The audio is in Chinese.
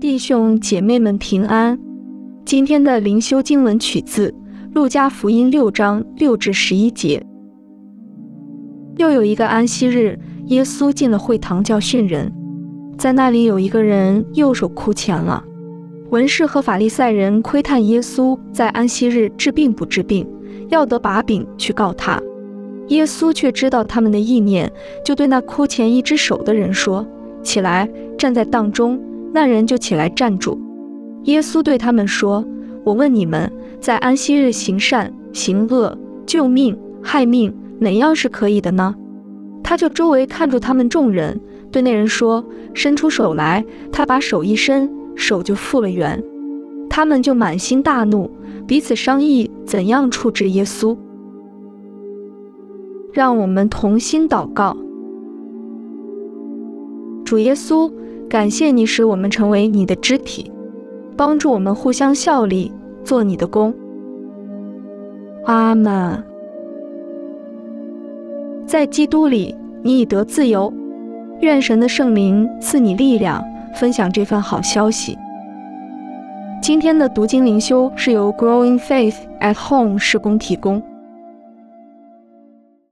弟兄姐妹们平安。今天的灵修经文取自《路加福音》六章六至十一节。又有一个安息日，耶稣进了会堂教训人，在那里有一个人右手枯乾了。文士和法利赛人窥探耶稣在安息日治病不治病，要得把柄去告他。耶稣却知道他们的意念，就对那枯乾一只手的人说：“起来，站在当中。”那人就起来站住。耶稣对他们说：“我问你们，在安息日行善、行恶、救命、害命，哪样是可以的呢？”他就周围看住他们众人，对那人说：“伸出手来。”他把手一伸，手就复了原。他们就满心大怒，彼此商议怎样处置耶稣。让我们同心祷告，主耶稣。感谢你使我们成为你的肢体，帮助我们互相效力，做你的工。阿门。在基督里，你已得自由。愿神的圣灵赐你力量，分享这份好消息。今天的读经灵修是由 Growing Faith at Home 施工提供。